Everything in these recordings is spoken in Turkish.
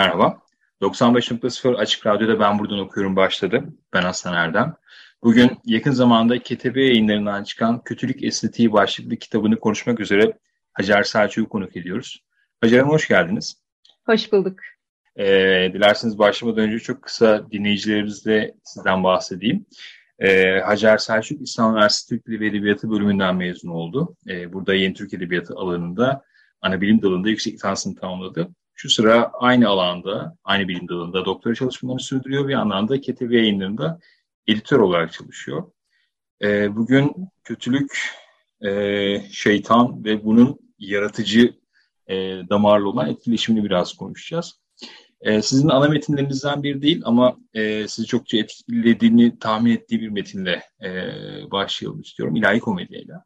Merhaba. 95.0 Açık Radyo'da Ben Buradan Okuyorum başladı. Ben Aslan Erdem. Bugün yakın zamanda KTB yayınlarından çıkan Kötülük Estetiği başlıklı kitabını konuşmak üzere Hacer Selçuk'u konuk ediyoruz. Hacer Hanım hoş geldiniz. Hoş bulduk. Ee, dilerseniz başlamadan önce çok kısa dinleyicilerimizle sizden bahsedeyim. Ee, Hacer Selçuk İstanbul Üniversitesi Türk Dili ve Edebiyatı bölümünden mezun oldu. Ee, burada Yeni Türk Edebiyatı alanında ana bilim dalında yüksek lisansını tamamladı. Şu sıra aynı alanda, aynı bilim dalında doktora çalışmalarını sürdürüyor. Bir yandan da KTV yayınlarında editör olarak çalışıyor. E, bugün kötülük, e, şeytan ve bunun yaratıcı e, damarlı olan etkileşimini biraz konuşacağız. E, sizin ana metinlerinizden bir değil ama e, sizi çokça etkilediğini tahmin ettiği bir metinle e, başlayalım istiyorum. İlahi komediyayla.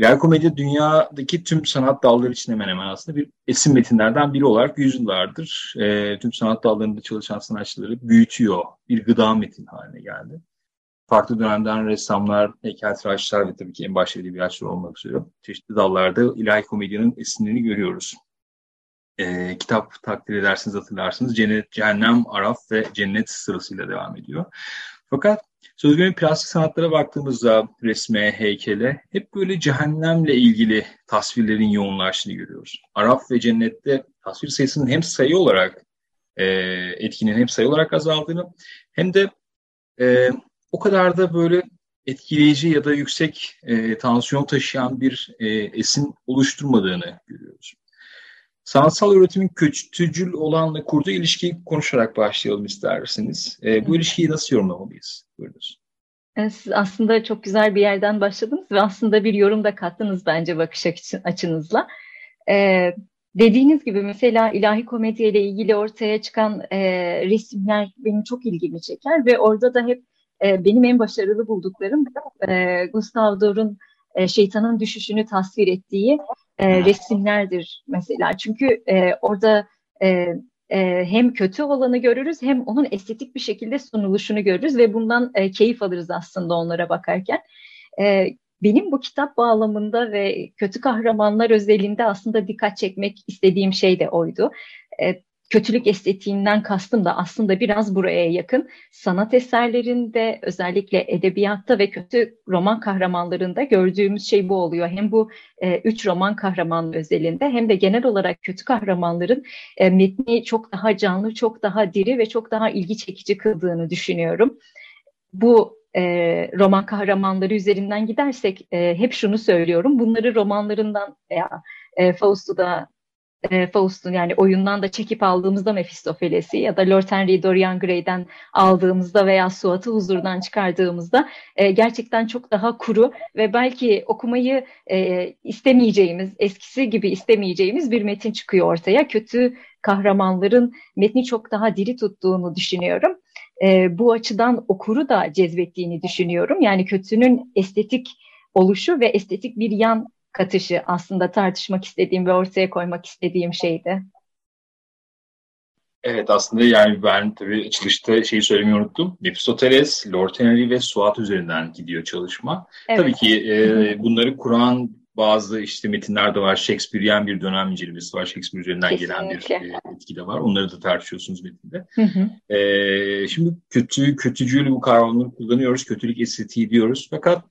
İlahi komedi dünyadaki tüm sanat dalları için hemen hemen aslında bir esin metinlerden biri olarak yüzyıllardır e, tüm sanat dallarında çalışan sanatçıları büyütüyor. Bir gıda metin haline geldi. Farklı dönemden ressamlar, heykeltıraşlar ve tabii ki en başta edebiyatçılar olmak üzere çeşitli dallarda ilahi komedyanın esinlerini görüyoruz. E, kitap takdir edersiniz hatırlarsınız. Cennet, Cehennem, Araf ve Cennet sırasıyla devam ediyor. Fakat Söz gelimi plastik sanatlara baktığımızda resme, heykele hep böyle cehennemle ilgili tasvirlerin yoğunlaştığını görüyoruz. Araf ve cennette tasvir sayısının hem sayı olarak e, etkinin hem sayı olarak azaldığını hem de e, o kadar da böyle etkileyici ya da yüksek e, tansiyon taşıyan bir e, esin oluşturmadığını görüyoruz. Sanatsal üretimin kötücül olanla kurduğu ilişkiyi konuşarak başlayalım isterseniz. E, bu ilişkiyi nasıl yorumlamalıyız? Buyurunuz. Siz aslında çok güzel bir yerden başladınız ve aslında bir yorum da kattınız bence bakış açınızla. Ee, dediğiniz gibi mesela ilahi komedi ile ilgili ortaya çıkan e, resimler benim çok ilgimi çeker ve orada da hep e, benim en başarılı bulduklarım e, Gustav Dor'un e, şeytanın düşüşünü tasvir ettiği e, resimlerdir mesela. Çünkü e, orada e, e, hem kötü olanı görürüz hem onun estetik bir şekilde sunuluşunu görürüz ve bundan e, keyif alırız aslında onlara bakarken. E, benim bu kitap bağlamında ve kötü kahramanlar özelinde aslında dikkat çekmek istediğim şey de oydu. E, kötülük estetiğinden kastım da aslında biraz buraya yakın. Sanat eserlerinde özellikle edebiyatta ve kötü roman kahramanlarında gördüğümüz şey bu oluyor. Hem bu e, üç roman kahraman özelinde hem de genel olarak kötü kahramanların e, metni çok daha canlı, çok daha diri ve çok daha ilgi çekici kıldığını düşünüyorum. Bu e, roman kahramanları üzerinden gidersek e, hep şunu söylüyorum. Bunları romanlarından veya e, Fausto'da e, Faust'un yani oyundan da çekip aldığımızda Mephistopheles'i ya da Lord Henry Dorian Gray'den aldığımızda veya Suat'ı huzurdan çıkardığımızda e, gerçekten çok daha kuru ve belki okumayı e, istemeyeceğimiz, eskisi gibi istemeyeceğimiz bir metin çıkıyor ortaya. Kötü kahramanların metni çok daha diri tuttuğunu düşünüyorum. E, bu açıdan okuru da cezbettiğini düşünüyorum. Yani kötünün estetik oluşu ve estetik bir yan katışı aslında tartışmak istediğim ve ortaya koymak istediğim şeydi. Evet aslında yani ben tabii açılışta şeyi söylemeyi unuttum. Mephistopheles, Lord Henry ve Suat üzerinden gidiyor çalışma. Evet. Tabii ki e, bunları kuran bazı işte metinler de var. Shakespearean bir dönem incelemesi var. Shakespeare üzerinden Kesinlikle. gelen bir e, etki de var. Onları da tartışıyorsunuz metinde. Hı hı. E, şimdi kötü, kötücül bu kavramları kullanıyoruz. Kötülük estetiği diyoruz. Fakat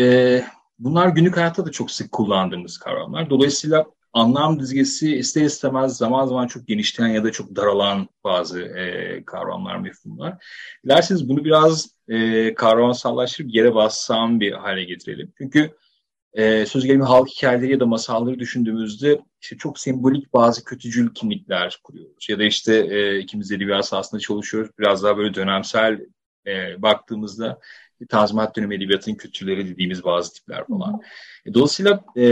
e, Bunlar günlük hayatta da çok sık kullandığımız kavramlar. Dolayısıyla anlam dizgesi ister istemez zaman zaman çok genişleyen ya da çok daralan bazı e, kavramlar, mefhumlar. Dilerseniz bunu biraz e, kavramsallaştırıp yere bassam bir hale getirelim. Çünkü e, söz gelimi halk hikayeleri ya da masalları düşündüğümüzde işte çok sembolik bazı kötücül kimlikler kuruyoruz. Ya da işte e, ikimiz edebiyat sahasında çalışıyoruz. Biraz daha böyle dönemsel e, baktığımızda Tazminat dönemi edebiyatının kültürleri dediğimiz bazı tipler falan. E, dolayısıyla e,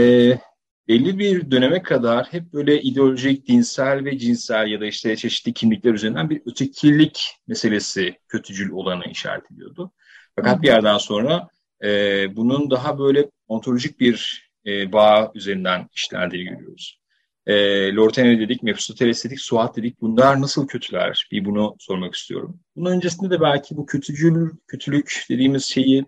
belli bir döneme kadar hep böyle ideolojik, dinsel ve cinsel ya da işte çeşitli kimlikler üzerinden bir ötekilik meselesi kötücül olanı işaret ediyordu. Fakat bir yerden sonra e, bunun daha böyle ontolojik bir e, bağ üzerinden işlendiğini görüyoruz. E, Lortene dedik, Mephistopheles dedik, Suat dedik. Bunlar nasıl kötüler? Bir bunu sormak istiyorum. Bunun öncesinde de belki bu kötücül, kötülük dediğimiz şeyi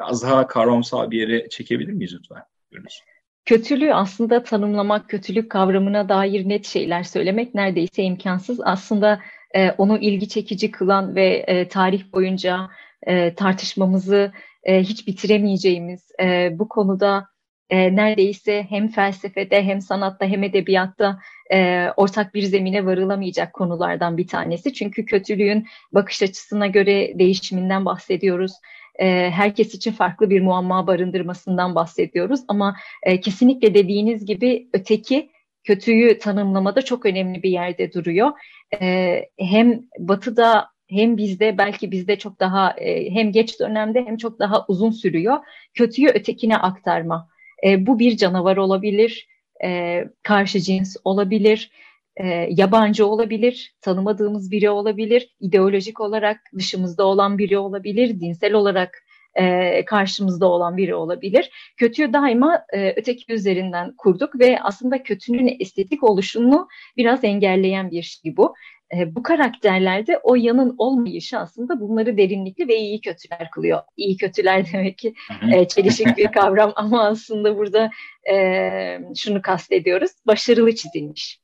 biraz daha kavramsal bir yere çekebilir miyiz lütfen? Görünüz. Kötülüğü aslında tanımlamak, kötülük kavramına dair net şeyler söylemek neredeyse imkansız. Aslında e, onu ilgi çekici kılan ve e, tarih boyunca e, tartışmamızı e, hiç bitiremeyeceğimiz e, bu konuda e, neredeyse hem felsefede hem sanatta hem edebiyatta e, ortak bir zemine varılamayacak konulardan bir tanesi. Çünkü kötülüğün bakış açısına göre değişiminden bahsediyoruz. E, herkes için farklı bir muamma barındırmasından bahsediyoruz. Ama e, kesinlikle dediğiniz gibi öteki kötüyü tanımlamada çok önemli bir yerde duruyor. E, hem batıda hem bizde belki bizde çok daha hem geç dönemde hem çok daha uzun sürüyor. Kötüyü ötekine aktarma. E, bu bir canavar olabilir, e, karşı cins olabilir, e, yabancı olabilir, tanımadığımız biri olabilir, ideolojik olarak dışımızda olan biri olabilir, dinsel olarak e, karşımızda olan biri olabilir. Kötüyü daima e, öteki üzerinden kurduk ve aslında kötünün estetik oluşunu biraz engelleyen bir şey bu e, bu karakterlerde o yanın olmayışı aslında bunları derinlikli ve iyi kötüler kılıyor. İyi kötüler demek ki e, çelişik bir kavram ama aslında burada e, şunu kastediyoruz. Başarılı çizilmiş.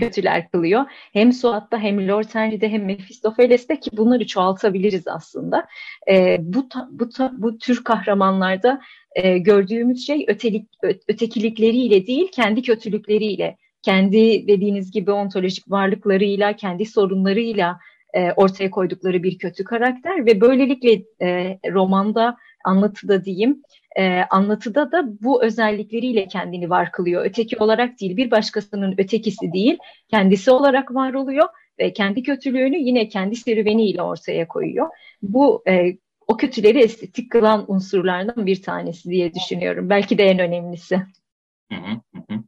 kötüler kılıyor. Hem Suat'ta hem Lord Henry'de hem Mephistopheles'te ki bunları çoğaltabiliriz aslında. E, bu, ta, bu, ta, bu tür kahramanlarda e, gördüğümüz şey ötelik, ötekilikleriyle değil kendi kötülükleriyle kendi dediğiniz gibi ontolojik varlıklarıyla, kendi sorunlarıyla e, ortaya koydukları bir kötü karakter ve böylelikle e, romanda, anlatıda diyeyim, e, anlatıda da bu özellikleriyle kendini var kılıyor. Öteki olarak değil, bir başkasının ötekisi değil, kendisi olarak var oluyor ve kendi kötülüğünü yine kendi serüveniyle ortaya koyuyor. Bu e, o kötüleri estetik kılan unsurlardan bir tanesi diye düşünüyorum. Belki de en önemlisi. Hı hı hı.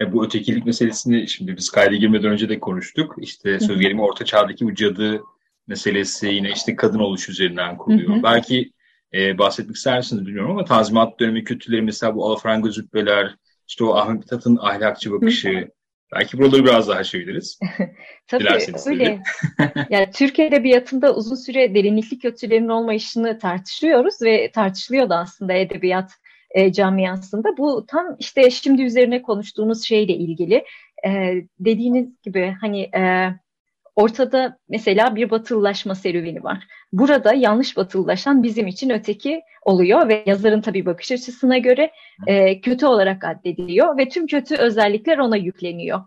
E, bu ötekilik meselesini şimdi biz kayda girmeden önce de konuştuk. İşte söz gelimi orta çağdaki bu cadı meselesi yine işte kadın oluş üzerinden kuruluyor. Hı hı. Belki e, bahsetmek istersiniz bilmiyorum ama Tazminat dönemi kötüleri mesela bu alafranga zübbeler, işte o Ahmet Mithat'ın ahlakçı bakışı, hı hı. Belki buraları biraz daha açabiliriz. Tabii öyle. yani Türk Edebiyatı'nda uzun süre derinlikli kötülerin olmayışını tartışıyoruz ve tartışılıyor da aslında edebiyat e, camiasında. Bu tam işte şimdi üzerine konuştuğunuz şeyle ilgili. E, dediğiniz gibi hani e, ortada mesela bir batılılaşma serüveni var. Burada yanlış batılılaşan bizim için öteki oluyor ve yazarın tabii bakış açısına göre e, kötü olarak addediliyor ve tüm kötü özellikler ona yükleniyor.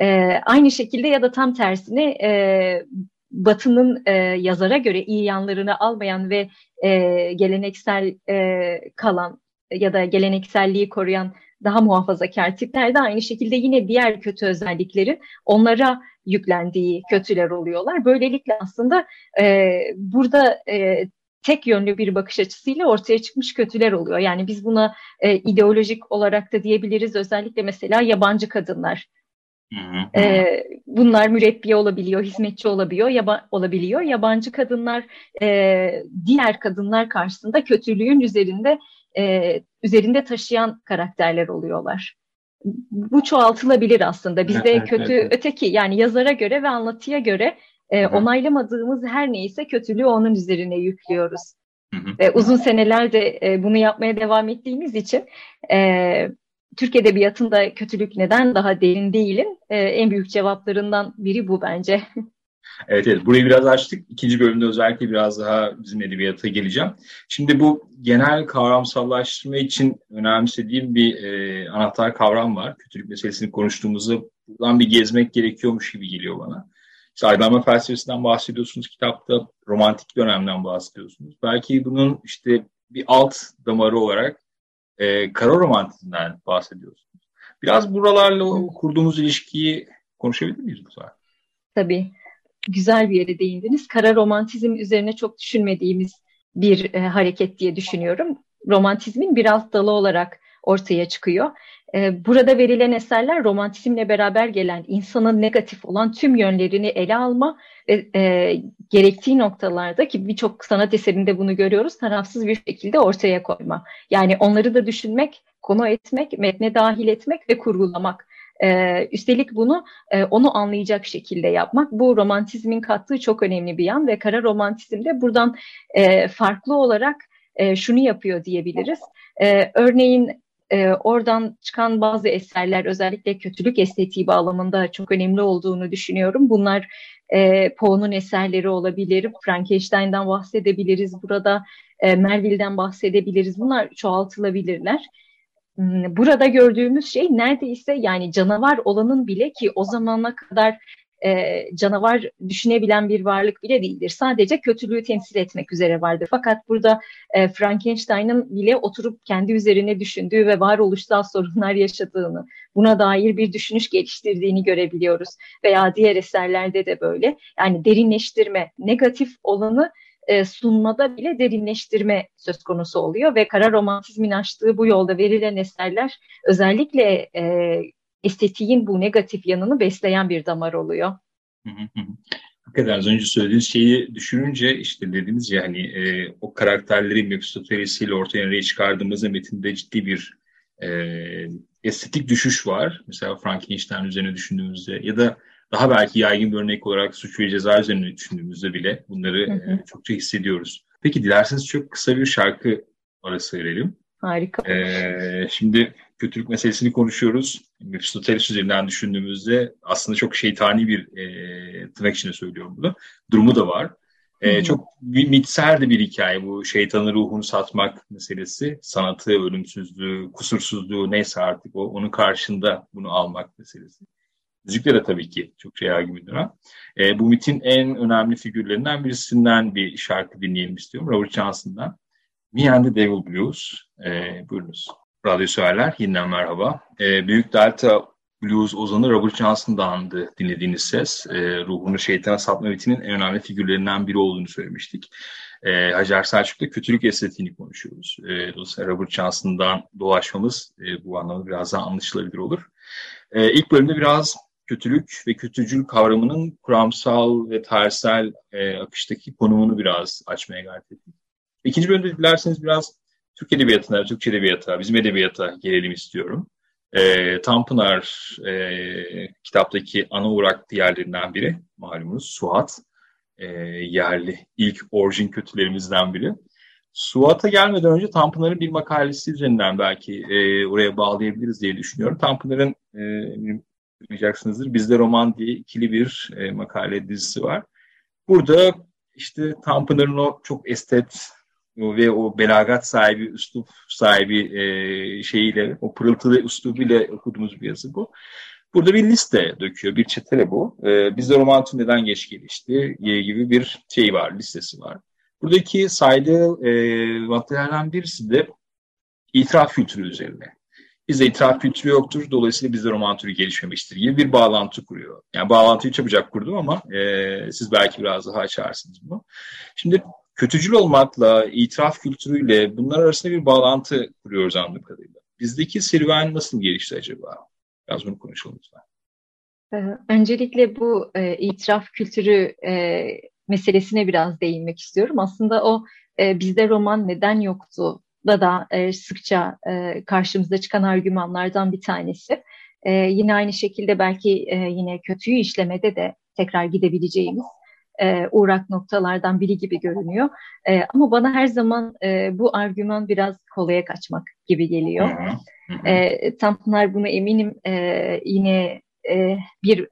E, aynı şekilde ya da tam tersine e, Batı'nın e, yazara göre iyi yanlarını almayan ve e, geleneksel e, kalan ya da gelenekselliği koruyan daha muhafazakar tipler de aynı şekilde yine diğer kötü özellikleri onlara yüklendiği kötüler oluyorlar. Böylelikle aslında e, burada e, tek yönlü bir bakış açısıyla ortaya çıkmış kötüler oluyor. Yani biz buna e, ideolojik olarak da diyebiliriz. Özellikle mesela yabancı kadınlar. E, bunlar mürebbiye olabiliyor, hizmetçi olabiliyor, yaba, olabiliyor. Yabancı kadınlar e, diğer kadınlar karşısında kötülüğün üzerinde e, üzerinde taşıyan karakterler oluyorlar. Bu çoğaltılabilir aslında. Bizde evet, kötü evet, evet. öteki yani yazara göre ve anlatıya göre e, onaylamadığımız her neyse kötülüğü onun üzerine yüklüyoruz. Hı uzun senelerde e, bunu yapmaya devam ettiğimiz için e, Türk Edebiyatı'nda kötülük neden daha derin değilin e, en büyük cevaplarından biri bu bence. Evet evet burayı biraz açtık. İkinci bölümde özellikle biraz daha bizim edebiyata geleceğim. Şimdi bu genel kavramsallaştırma için önemsediğim bir e, anahtar kavram var. Kötülük meselesini konuştuğumuzda buradan bir gezmek gerekiyormuş gibi geliyor bana. İşte aydınlanma felsefesinden bahsediyorsunuz kitapta, romantik dönemden bahsediyorsunuz. Belki bunun işte bir alt damarı olarak e, kara romantizmden bahsediyorsunuz. Biraz buralarla kurduğumuz ilişkiyi konuşabilir miyiz bu sefer? Tabii güzel bir yere değindiniz. Kara romantizm üzerine çok düşünmediğimiz bir e, hareket diye düşünüyorum. Romantizmin bir alt dalı olarak ortaya çıkıyor. E, burada verilen eserler romantizmle beraber gelen insanın negatif olan tüm yönlerini ele alma ve e, gerektiği noktalarda ki birçok sanat eserinde bunu görüyoruz tarafsız bir şekilde ortaya koyma. Yani onları da düşünmek, konu etmek, metne dahil etmek ve kurgulamak. Ee, üstelik bunu e, onu anlayacak şekilde yapmak. Bu romantizmin kattığı çok önemli bir yan ve kara romantizmde buradan e, farklı olarak e, şunu yapıyor diyebiliriz. E, örneğin e, oradan çıkan bazı eserler özellikle kötülük estetiği bağlamında çok önemli olduğunu düşünüyorum. Bunlar e, Poe'nun eserleri olabilir, Frankenstein'dan bahsedebiliriz burada, e, Melville'den bahsedebiliriz. Bunlar çoğaltılabilirler. Burada gördüğümüz şey neredeyse yani canavar olanın bile ki o zamana kadar e, canavar düşünebilen bir varlık bile değildir. Sadece kötülüğü temsil etmek üzere vardır. Fakat burada e, Frankenstein'ın bile oturup kendi üzerine düşündüğü ve varoluşsal sorunlar yaşadığını, buna dair bir düşünüş geliştirdiğini görebiliyoruz. Veya diğer eserlerde de böyle. Yani derinleştirme, negatif olanı e, sunmada bile derinleştirme söz konusu oluyor ve kara romantizmin açtığı bu yolda verilen eserler özellikle e, estetiğin bu negatif yanını besleyen bir damar oluyor. Hakikaten az önce söylediğiniz şeyi düşününce işte dediğiniz ya hani e, o karakterleri Mephistopheles'iyle ortaya çıkardığımızda metinde ciddi bir e, estetik düşüş var. Mesela Frankenstein üzerine düşündüğümüzde ya da daha belki yaygın bir örnek olarak suç ve ceza üzerine düşündüğümüzde bile bunları hı hı. E, çokça hissediyoruz. Peki dilerseniz çok kısa bir şarkı arası verelim. Harika. Ee, şimdi kötülük meselesini konuşuyoruz. Aristoteles üzerinden düşündüğümüzde aslında çok şeytani bir e, tırnak içinde söylüyorum bunu. Durumu da var. E, çok bir mitsel de bir hikaye bu şeytanın ruhunu satmak meselesi. Sanatı, ölümsüzlüğü, kusursuzluğu neyse artık o onun karşında bunu almak meselesi. Müzikte de tabii ki çok şey bir dönem. E, bu mitin en önemli figürlerinden birisinden bir şarkı dinleyelim istiyorum. Robert Johnson'dan. Me and the Devil Blues. E, buyurunuz. Radyo Severler, yeniden merhaba. E, Büyük Delta Blues ozanı Robert Johnson'dandı dinlediğiniz ses. E, ruhunu şeytana satma mitinin en önemli figürlerinden biri olduğunu söylemiştik. E, Hacer Selçuk'ta kötülük estetiğini konuşuyoruz. E, dolayısıyla Robert Johnson'dan dolaşmamız e, bu anlamda biraz daha anlaşılabilir olur. E, ilk bölümde biraz kötülük ve kötücül kavramının kuramsal ve tarihsel e, akıştaki konumunu biraz açmaya gayret ettik. İkinci bölümde dilerseniz biraz Türk Edebiyatı'na, Türkçe Edebiyat'a, bizim Edebiyat'a gelelim istiyorum. E, Tanpınar e, kitaptaki ana uğrak diğerlerinden biri malumunuz Suat. E, yerli ilk orijin kötülerimizden biri. Suat'a gelmeden önce Tanpınar'ın bir makalesi üzerinden belki e, oraya bağlayabiliriz diye düşünüyorum. Tanpınar'ın e, duymayacaksınızdır. Bizde Roman diye ikili bir e, makale dizisi var. Burada işte Tanpınar'ın o çok estet ve o belagat sahibi, üslup sahibi e, şeyiyle, o pırıltılı üslubuyla okuduğumuz bir yazı bu. Burada bir liste döküyor, bir çetele bu. E, bizde romantik neden geç gelişti gibi bir şey var, listesi var. Buradaki saydığı e, maddelerden birisi de itiraf kültürü üzerine. Bizde itiraf kültürü yoktur. Dolayısıyla bizde roman türü gelişmemiştir gibi bir bağlantı kuruyor. Yani bağlantıyı çabucak kurdum ama e, siz belki biraz daha açarsınız bunu. Şimdi kötücül olmakla, itiraf kültürüyle bunlar arasında bir bağlantı kuruyoruz anladığım kadarıyla. Bizdeki serüven nasıl gelişti acaba? Biraz bunu konuşalım lütfen. Ee, öncelikle bu e, itiraf kültürü e, meselesine biraz değinmek istiyorum. Aslında o e, bizde roman neden yoktu da da e, sıkça e, karşımıza çıkan argümanlardan bir tanesi. E, yine aynı şekilde belki e, yine kötüyü işlemede de tekrar gidebileceğimiz e, uğrak noktalardan biri gibi görünüyor. E, ama bana her zaman e, bu argüman biraz kolaya kaçmak gibi geliyor. E, Tanpınar bunu eminim e, yine e, bir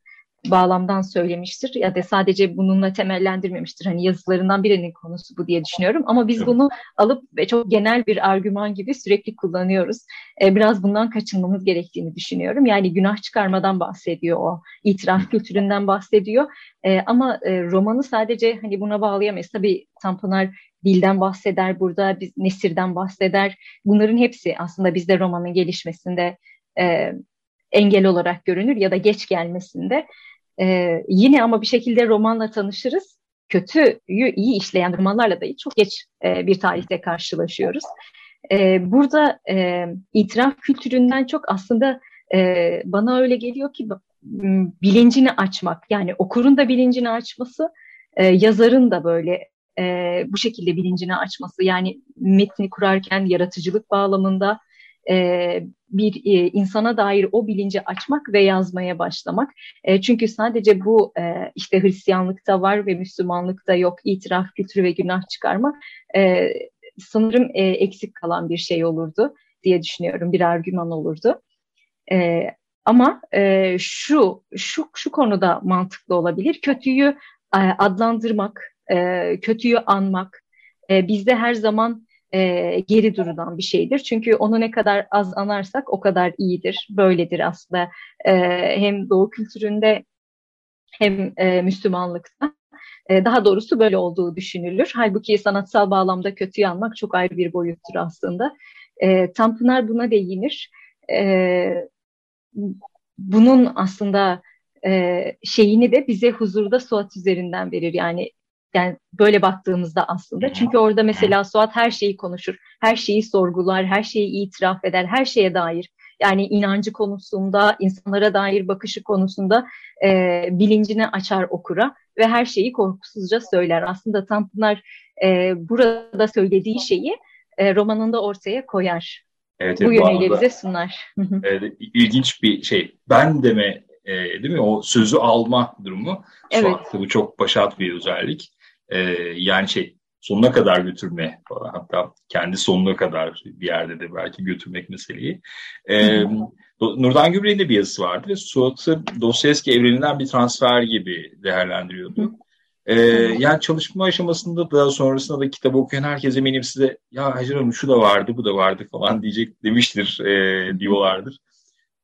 bağlamdan söylemiştir ya da sadece bununla temellendirmemiştir. Hani yazılarından birinin konusu bu diye düşünüyorum. Ama biz bunu alıp ve çok genel bir argüman gibi sürekli kullanıyoruz. E, biraz bundan kaçınmamız gerektiğini düşünüyorum. Yani günah çıkarmadan bahsediyor o. itiraf kültüründen bahsediyor. E, ama e, romanı sadece hani buna bağlayamayız. Tabii Tanpınar dilden bahseder burada, biz nesirden bahseder. Bunların hepsi aslında bizde romanın gelişmesinde e, engel olarak görünür ya da geç gelmesinde. Ee, yine ama bir şekilde romanla tanışırız. kötüyü iyi işleyen romanlarla da çok geç e, bir tarihte karşılaşıyoruz. E, burada e, itiraf kültüründen çok aslında e, bana öyle geliyor ki bilincini açmak yani okurun da bilincini açması e, yazarın da böyle e, bu şekilde bilincini açması yani metni kurarken yaratıcılık bağlamında e, bir e, insana dair o bilinci açmak ve yazmaya başlamak. E, çünkü sadece bu işte Hristiyanlıkta var ve Müslümanlıkta yok itiraf kültürü ve günah çıkarma sanırım eksik kalan bir şey olurdu diye düşünüyorum bir argüman olurdu. Ama e, şu şu şu konuda mantıklı olabilir. Kötüyü adlandırmak, kötüyü anmak bizde her zaman e, geri durulan bir şeydir. Çünkü onu ne kadar az anarsak o kadar iyidir. Böyledir aslında e, hem Doğu kültüründe hem e, Müslümanlıkta. E, daha doğrusu böyle olduğu düşünülür. Halbuki sanatsal bağlamda kötüyü anmak çok ayrı bir boyuttur aslında. E, Tanpınar buna değinir. E, bunun aslında e, şeyini de bize huzurda Suat üzerinden verir. Yani yani böyle baktığımızda aslında. Çünkü orada mesela Suat her şeyi konuşur, her şeyi sorgular, her şeyi itiraf eder, her şeye dair. Yani inancı konusunda, insanlara dair bakışı konusunda e, bilincini açar okura ve her şeyi korkusuzca söyler. Aslında Tanpınar e, burada söylediği şeyi e, romanında ortaya koyar. Evet, bu yönüyle bize sunar. evet, ilginç bir şey. Ben deme e, değil mi? O sözü alma durumu. Evet. Suat'ta bu çok başat bir özellik. E, yani şey sonuna kadar götürme falan. Hatta kendi sonuna kadar bir yerde de belki götürmek meseleyi. E, Nurdan Gübre'nin de bir yazısı vardı ve Suat'ı Dostoyevski evreninden bir transfer gibi değerlendiriyordu. Ee, yani çalışma aşamasında da sonrasında da kitabı okuyan herkes eminim size ya Hacer Hanım şu da vardı bu da vardı falan diyecek demiştir e, diyorlardır.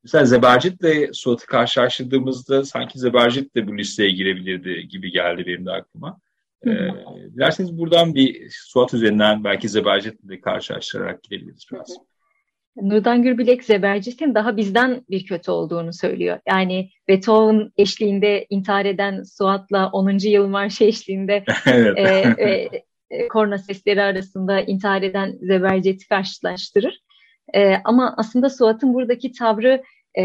Mesela Zebercit'le Suat'ı karşılaştırdığımızda sanki Zebercit de bu listeye girebilirdi gibi geldi benim de aklıma. Ee, dilerseniz buradan bir Suat üzerinden belki Zebercit'le de karşılaştırarak gidebiliriz biraz. Nurdan Gürbilek Zebercit'in daha bizden bir kötü olduğunu söylüyor. Yani Beethoven eşliğinde intihar eden Suat'la 10. yıl marşı eşliğinde evet. e, e, korna sesleri arasında intihar eden Zebercit'i karşılaştırır. E, ama aslında Suat'ın buradaki tavrı e,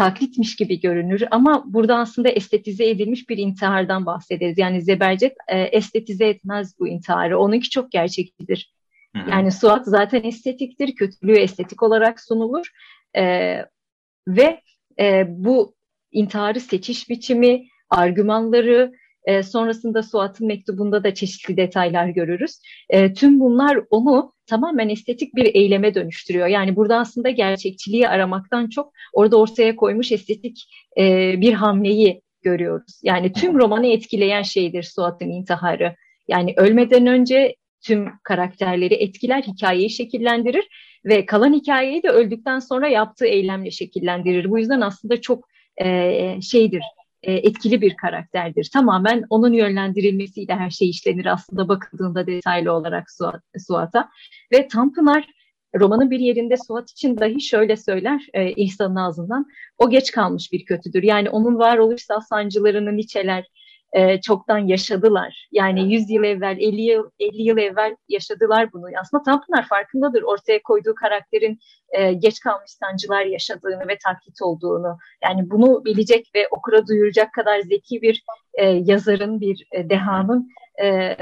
taklitmiş gibi görünür ama burada aslında estetize edilmiş bir intihardan bahsederiz. Yani Zebercet e, estetize etmez bu intiharı. Onunki çok gerçekçidir. Yani Suat zaten estetiktir, kötülüğü estetik olarak sunulur e, ve e, bu intiharı seçiş biçimi, argümanları, e, sonrasında Suat'ın mektubunda da çeşitli detaylar görürüz. E, tüm bunlar onu tamamen estetik bir eyleme dönüştürüyor. Yani burada aslında gerçekçiliği aramaktan çok orada ortaya koymuş estetik e, bir hamleyi görüyoruz. Yani tüm romanı etkileyen şeydir Suat'ın intiharı. Yani ölmeden önce tüm karakterleri etkiler, hikayeyi şekillendirir ve kalan hikayeyi de öldükten sonra yaptığı eylemle şekillendirir. Bu yüzden aslında çok e, şeydir, e, etkili bir karakterdir. Tamamen onun yönlendirilmesiyle her şey işlenir aslında bakıldığında detaylı olarak Suat, Suat'a. Ve Tanpınar romanın bir yerinde Suat için dahi şöyle söyler e, İhsan'ın ağzından. O geç kalmış bir kötüdür. Yani onun varoluşsal sancılarını niçeler, e, çoktan yaşadılar. Yani 100 yıl evvel, 50 yıl, 50 yıl evvel yaşadılar bunu. Aslında Tanpınar farkındadır ortaya koyduğu karakterin e, geç kalmış sancılar yaşadığını ve taklit olduğunu. Yani bunu bilecek ve okura duyuracak kadar zeki bir e, yazarın, bir e, dehanın e,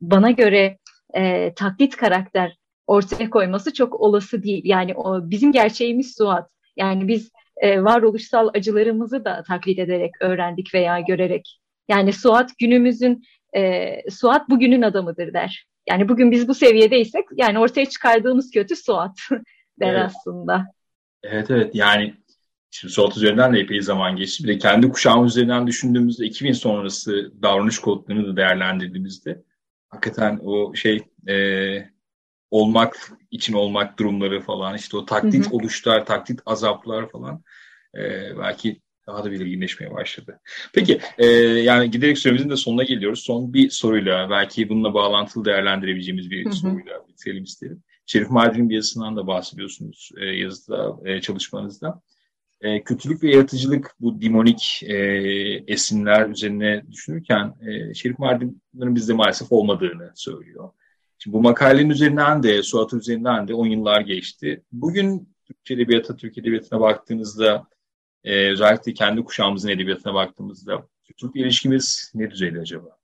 bana göre e, taklit karakter ortaya koyması çok olası değil. Yani o bizim gerçeğimiz Suat. Yani biz e, varoluşsal acılarımızı da taklit ederek öğrendik veya görerek yani Suat günümüzün, e, Suat bugünün adamıdır der. Yani bugün biz bu seviyedeysek yani ortaya çıkardığımız kötü Suat der evet. aslında. Evet evet yani şimdi Suat üzerinden de epey zaman geçti. Bir de kendi kuşağımız üzerinden düşündüğümüzde 2000 sonrası davranış kodlarını da değerlendirdiğimizde hakikaten o şey e, olmak için olmak durumları falan işte o taklit hı hı. oluşlar, taklit azaplar falan e, belki daha da belirginleşmeye başladı. Peki e, yani giderek süremizin de sonuna geliyoruz. Son bir soruyla belki bununla bağlantılı değerlendirebileceğimiz bir Hı-hı. soruyla bitirelim isterim. Şerif Mardin'in bir yazısından da bahsediyorsunuz e, yazıda, e, çalışmanızda. e, kötülük ve yaratıcılık bu dimonik e, esinler üzerine düşünürken e, Şerif Mardin'in bizde maalesef olmadığını söylüyor. Şimdi bu makalenin üzerinden de, Suat'ın üzerinden de 10 yıllar geçti. Bugün Türkçe Edebiyat'a, Türk Edebiyatı'na baktığınızda, e, özellikle kendi kuşağımızın edebiyatına baktığımızda kötülükle ilişkimiz ne düzeyde acaba?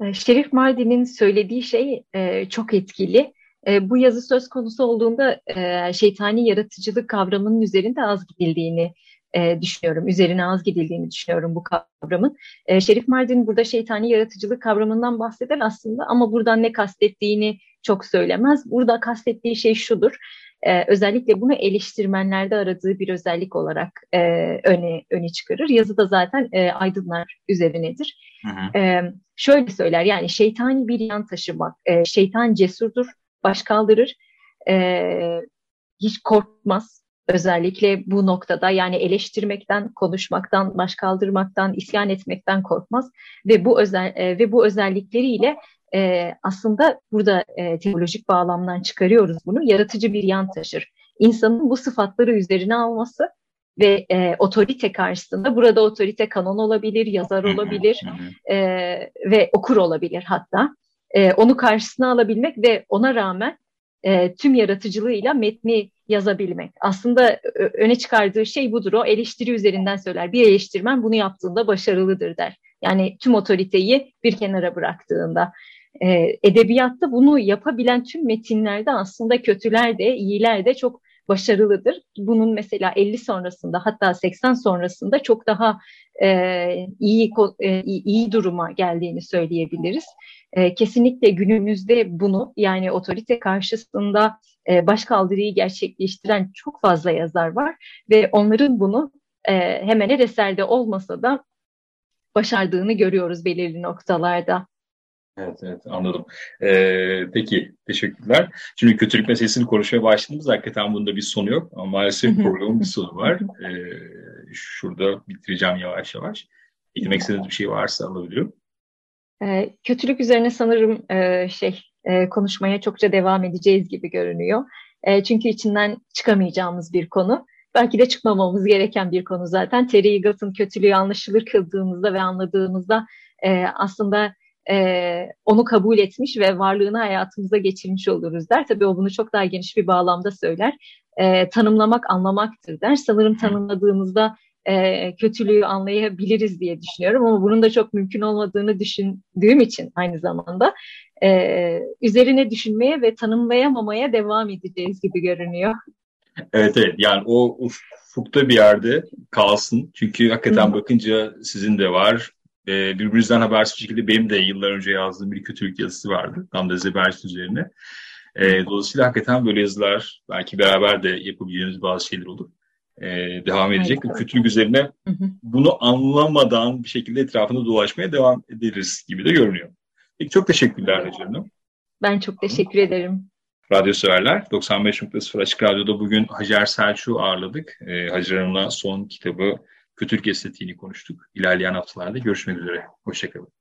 E, Şerif Mardin'in söylediği şey e, çok etkili. E, bu yazı söz konusu olduğunda e, şeytani yaratıcılık kavramının üzerinde az gidildiğini e, düşünüyorum. Üzerine az gidildiğini düşünüyorum bu kavramın. E, Şerif Mardin burada şeytani yaratıcılık kavramından bahseder aslında ama buradan ne kastettiğini çok söylemez. Burada kastettiği şey şudur. E, özellikle bunu eleştirmenlerde aradığı bir özellik olarak e, öne öne çıkarır. Yazı da zaten e, aydınlar üzerinedir. Hı hı. E, şöyle söyler yani şeytani bir yan taşımak, e, şeytan cesurdur, baş kaldırır, e, hiç korkmaz. Özellikle bu noktada yani eleştirmekten, konuşmaktan, baş kaldırmaktan, isyan etmekten korkmaz ve bu özel e, ve bu özellikleriyle e, aslında burada e, teolojik bağlamdan çıkarıyoruz bunu. Yaratıcı bir yan taşır. İnsanın bu sıfatları üzerine alması ve e, otorite karşısında burada otorite kanon olabilir, yazar olabilir e, ve okur olabilir hatta. E, onu karşısına alabilmek ve ona rağmen e, tüm yaratıcılığıyla metni yazabilmek. Aslında öne çıkardığı şey budur. O eleştiri üzerinden söyler. Bir eleştirmen bunu yaptığında başarılıdır der. Yani tüm otoriteyi bir kenara bıraktığında. E, edebiyatta bunu yapabilen tüm metinlerde aslında kötüler de iyiler de çok başarılıdır. Bunun mesela 50 sonrasında hatta 80 sonrasında çok daha e, iyi e, iyi duruma geldiğini söyleyebiliriz. E, kesinlikle günümüzde bunu yani otorite karşısında e, başkaldırıyı gerçekleştiren çok fazla yazar var ve onların bunu e, hemen her eserde olmasa da başardığını görüyoruz belirli noktalarda. Evet, evet anladım. Ee, peki, teşekkürler. Şimdi kötülük meselesini konuşmaya başladığımız hakikaten bunda bir sonu yok. Ama maalesef programın bir sonu var. Ee, şurada bitireceğim yavaş yavaş. Eklemek istediğiniz bir şey varsa alabilirim. Ee, kötülük üzerine sanırım e, şey e, konuşmaya çokça devam edeceğiz gibi görünüyor. E, çünkü içinden çıkamayacağımız bir konu. Belki de çıkmamamız gereken bir konu zaten. Terry Eagles'ın kötülüğü anlaşılır kıldığımızda ve anladığımızda e, aslında e, onu kabul etmiş ve varlığını hayatımıza geçirmiş oluruz der. Tabii o bunu çok daha geniş bir bağlamda söyler. E, tanımlamak anlamaktır der. Sanırım tanımladığımızda e, kötülüğü anlayabiliriz diye düşünüyorum ama bunun da çok mümkün olmadığını düşündüğüm için aynı zamanda e, üzerine düşünmeye ve tanımlayamamaya devam edeceğiz gibi görünüyor. Evet evet yani o ufukta bir yerde kalsın. Çünkü hakikaten bakınca sizin de var, e, birbirimizden habersiz bir şekilde benim de yıllar önce yazdığım bir kötülük yazısı vardı. Tam da Zeberst üzerine. E, dolayısıyla hakikaten böyle yazılar belki beraber de yapabileceğimiz bazı şeyler olur. E, devam edecek. Evet. Kötülük üzerine bunu anlamadan bir şekilde etrafında dolaşmaya devam ederiz gibi de görünüyor. Peki çok teşekkürler Recep Hanım. Ben çok teşekkür ederim. Radyo severler 95.0 Açık Radyo'da bugün Hacer Selçuk'u ağırladık. E, Hacer Hanım'la son kitabı kötülük estetiğini konuştuk. İlerleyen haftalarda görüşmek üzere. Hoşçakalın.